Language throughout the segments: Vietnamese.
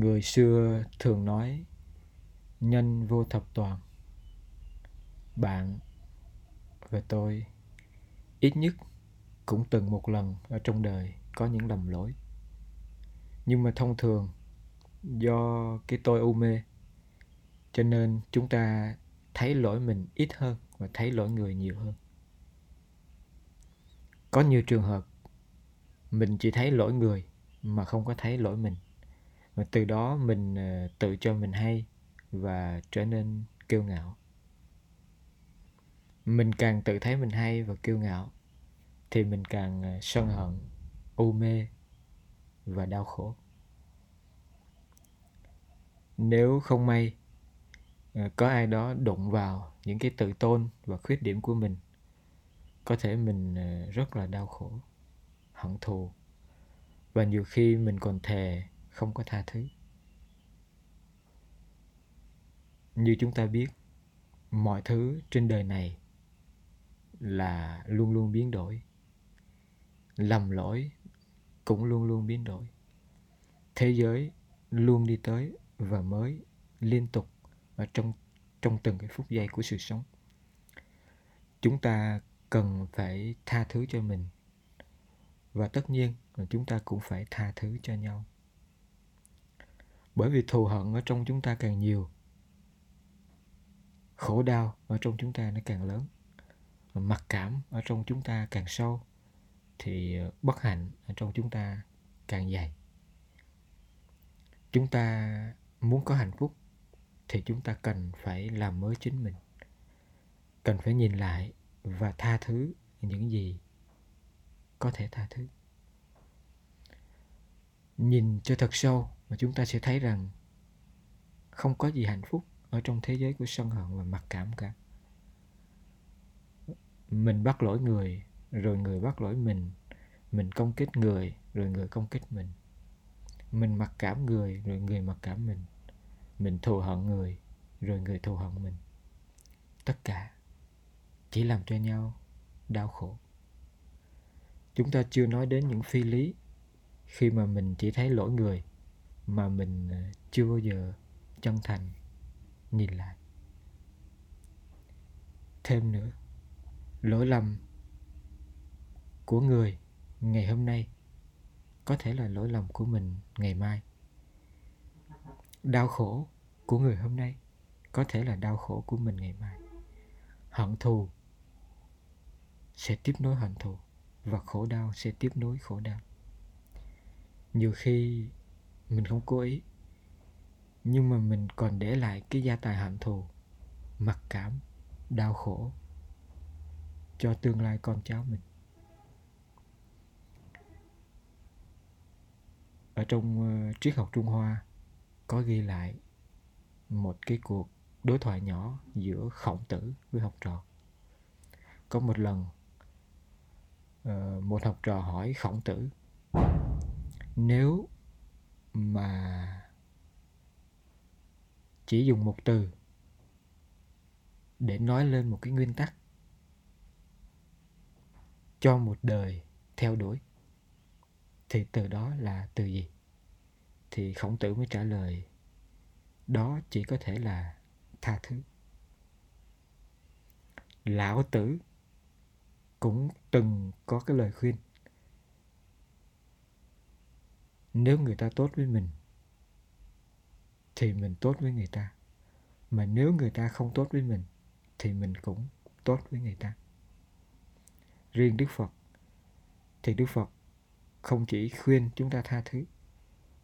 người xưa thường nói, nhân vô thập toàn. Bạn và tôi ít nhất cũng từng một lần ở trong đời có những lầm lỗi. Nhưng mà thông thường, do cái tôi u mê, cho nên chúng ta thấy lỗi mình ít hơn và thấy lỗi người nhiều hơn. Có nhiều trường hợp, mình chỉ thấy lỗi người mà không có thấy lỗi mình và từ đó mình ờ, tự cho mình hay và trở nên kiêu ngạo. Mình càng tự thấy mình hay và kiêu ngạo, thì mình càng ờ, sân hận, u mê và đau khổ. Nếu không may ờ, có ai đó đụng vào những cái tự tôn và khuyết điểm của mình, có thể mình rất là đau khổ, hận thù. Và nhiều khi mình còn thề không có tha thứ. Như chúng ta biết, mọi thứ trên đời này là luôn luôn biến đổi. Lầm lỗi cũng luôn luôn biến đổi. Thế giới luôn đi tới và mới liên tục ở trong trong từng cái phút giây của sự sống. Chúng ta cần phải tha thứ cho mình. Và tất nhiên là chúng ta cũng phải tha thứ cho nhau bởi vì thù hận ở trong chúng ta càng nhiều, khổ đau ở trong chúng ta nó càng lớn, mặc cảm ở trong chúng ta càng sâu, thì ờ, bất hạnh ở trong chúng ta càng dày. Chúng ta muốn có hạnh phúc thì chúng ta cần phải làm mới chính mình, cần phải nhìn lại và tha thứ những gì có thể tha thứ nhìn cho thật sâu mà chúng ta sẽ thấy rằng không có gì hạnh phúc ở trong thế giới của sân hận và mặc cảm cả. Mình bắt lỗi người, rồi người bắt lỗi mình. Mình công kích người, rồi người công kích mình. Mình mặc cảm người, rồi người mặc cảm mình. Mình thù hận người, rồi người thù hận mình. Tất cả chỉ làm cho nhau đau khổ. Chúng ta chưa nói đến những phi lý khi mà mình chỉ thấy lỗi người mà mình ờ, chưa bao giờ chân thành, nhìn lại. Thêm nữa, lỗi lầm của người ngày hôm nay có thể là lỗi lầm của mình ngày mai. Đau khổ của người hôm nay có thể là đau khổ của mình ngày mai. Hận thù sẽ tiếp nối hận thù và khổ đau sẽ tiếp nối khổ đau nhiều khi mình không cố ý, nhưng mà mình còn để lại cái gia tài hận thù, mặc cảm, đau khổ cho tương lai con cháu mình. Ở trong ờ, triết học trung hoa có ghi lại một cái cuộc đối thoại nhỏ giữa khổng tử với học trò. Có một lần ờ, một học trò hỏi khổng tử nếu mà chỉ dùng một từ để nói lên một cái nguyên tắc cho một đời theo đuổi, thì từ đó là từ gì? Thì khổng tử mới trả lời, đó chỉ có thể là tha thứ. Lão tử cũng từng có cái lời khuyên nếu người ta tốt với mình, thì mình tốt với người ta. Mà nếu người ta không tốt với mình, thì mình cũng tốt với người ta. Riêng đức phật, thì đức phật không chỉ khuyên chúng ta tha thứ,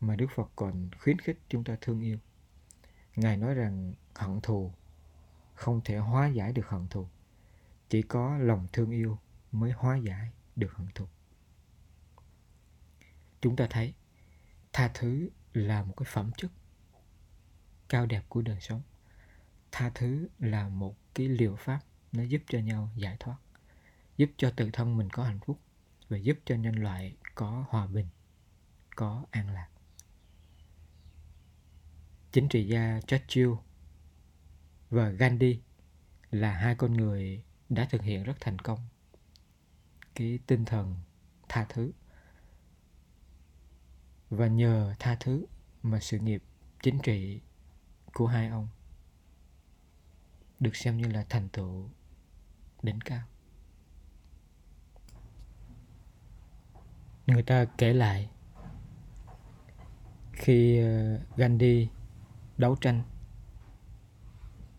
mà đức phật còn khuyến khích chúng ta thương yêu. Ngài nói rằng hận thù không thể hóa giải được hận thù. Chỉ có lòng thương yêu mới hóa giải được hận thù. Chúng ta thấy tha thứ là một cái phẩm chất cao đẹp của đời sống. Tha thứ là một cái liệu pháp nó giúp cho nhau giải thoát, giúp cho tự thân mình có hạnh phúc và giúp cho nhân loại có hòa bình, có an lạc. Chính trị gia Churchill và Gandhi là hai con người đã thực hiện rất thành công cái tinh thần tha thứ và nhờ tha thứ mà sự nghiệp chính trị của hai ông được xem như là thành tựu đỉnh cao. Người ta kể lại, khi ờ, Gandhi đấu tranh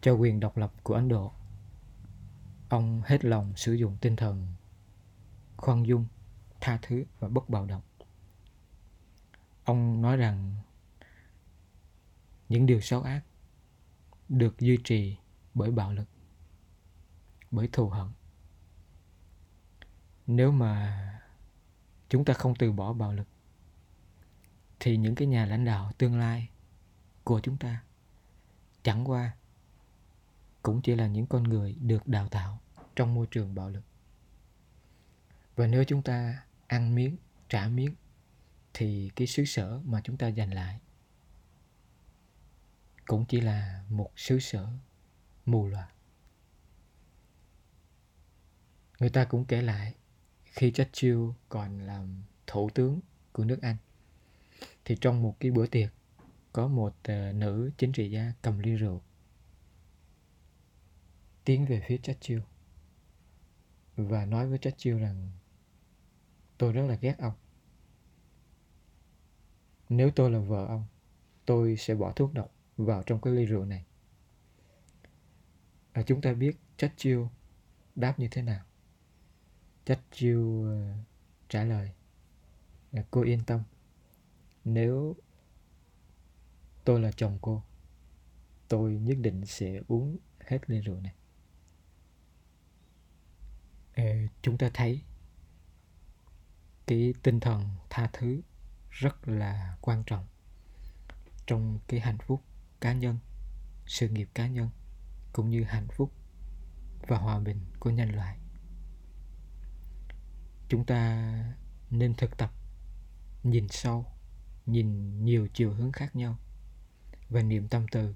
cho quyền độc lập của Ấn Độ, ông hết lòng sử dụng tinh thần khoan dung, tha thứ và bất bạo động ông nói rằng, những điều xấu ác được duy trì bởi bạo lực, bởi thù hận. Nếu mà chúng ta không từ bỏ bạo lực, thì những cái nhà lãnh đạo tương lai của chúng ta chẳng qua cũng chỉ là những con người được đào tạo trong môi trường bạo lực. Và nếu chúng ta ăn miếng, trả miếng thì cái xứ sở mà chúng ta giành lại cũng chỉ là một xứ sở mù loà. Người ta cũng kể lại khi Churchill còn làm thủ tướng của nước Anh thì trong một cái bữa tiệc có một uh, nữ chính trị gia cầm ly rượu tiến về phía Churchill và nói với Churchill rằng tôi rất là ghét ông nếu tôi là vợ ông tôi sẽ bỏ thuốc độc vào trong cái ly rượu này. À, chúng ta biết Churchill đáp như thế nào? Churchill uh, ờ, trả lời. Là cô yên tâm. Nếu tôi là chồng cô tôi nhất định sẽ uống hết ly rượu này. À, chúng ta thấy cái tinh thần tha thứ rất là quan trọng trong cái hạnh phúc cá nhân, sự nghiệp cá nhân, cũng như hạnh phúc và hòa bình của nhân loại. Chúng ta nên thực tập nhìn sâu, nhìn nhiều chiều hướng khác nhau và niệm tâm từ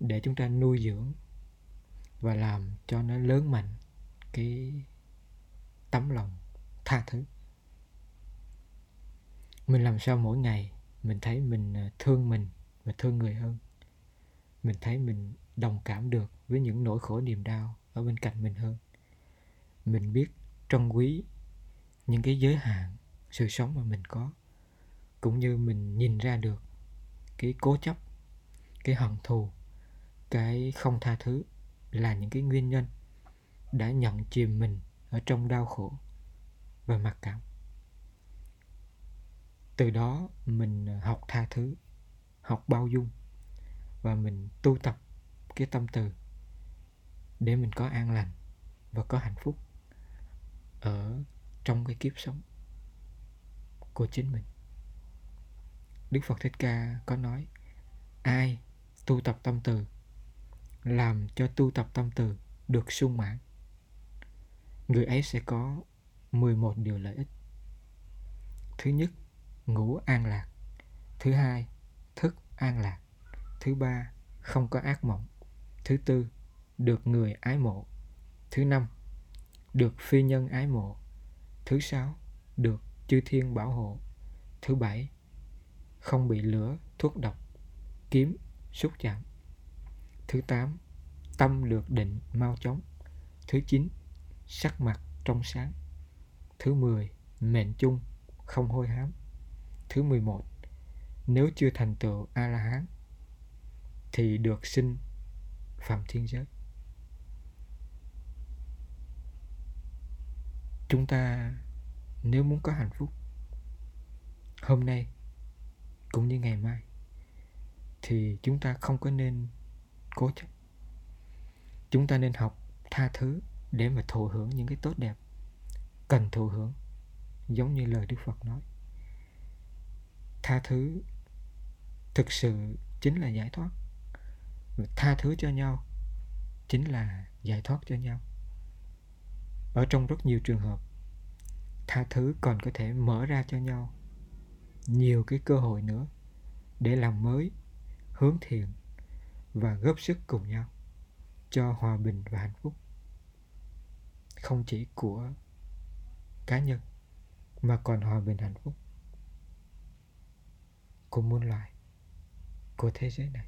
để chúng ta nuôi dưỡng và làm cho nó lớn mạnh cái tấm lòng tha thứ mình làm sao mỗi ngày mình thấy mình ờ, thương mình và thương người hơn? Mình thấy mình đồng cảm được với những nỗi khổ niềm đau ở bên cạnh mình hơn. Mình biết trân quý những cái giới hạn, sự sống mà mình có, cũng như mình nhìn ra được cái cố chấp, cái hận thù, cái không tha thứ là những cái nguyên nhân đã nhận chìm mình ở trong đau khổ và mặc cảm từ đó mình à, học tha thứ, học bao dung và mình tu tập cái tâm từ để mình có an lành và có hạnh phúc ở trong cái kiếp sống của chính mình. Đức Phật Thích Ca có nói, ai tu tập tâm từ, làm cho tu tập tâm từ được sung mãn, người ấy sẽ có 11 điều lợi ích. Thứ nhất ngủ an lạc. Thứ hai, thức an lạc. Thứ ba, không có ác mộng. Thứ tư, được người ái mộ. Thứ năm, được phi nhân ái mộ. Thứ sáu, được chư thiên bảo hộ. Thứ bảy, không bị lửa, thuốc độc, kiếm xúc chạm. Thứ tám, tâm được định, mau chóng. Thứ chín, sắc mặt trong sáng. Thứ mười, mệnh chung, không hôi hám thứ mười một. Nếu chưa thành tựu a la hán thì được sinh phạm thiên giới. Chúng ta, nếu muốn có hạnh phúc, hôm nay cũng như ngày mai, thì chúng ta không có nên cố chấp. Chúng ta nên học tha thứ để mà thụ hưởng những cái tốt đẹp cần thụ hưởng, giống như lời đức phật nói tha thứ. Thực sự chính là giải thoát. Tha thứ cho nhau chính là giải thoát cho nhau. Ở trong rất nhiều trường hợp, tha thứ còn có thể mở ra cho nhau nhiều cái cơ hội nữa để làm mới, hướng thiện và góp sức cùng nhau cho hòa bình và hạnh phúc. Không chỉ của cá nhân mà còn hòa bình hạnh phúc của muôn loài của thế giới này.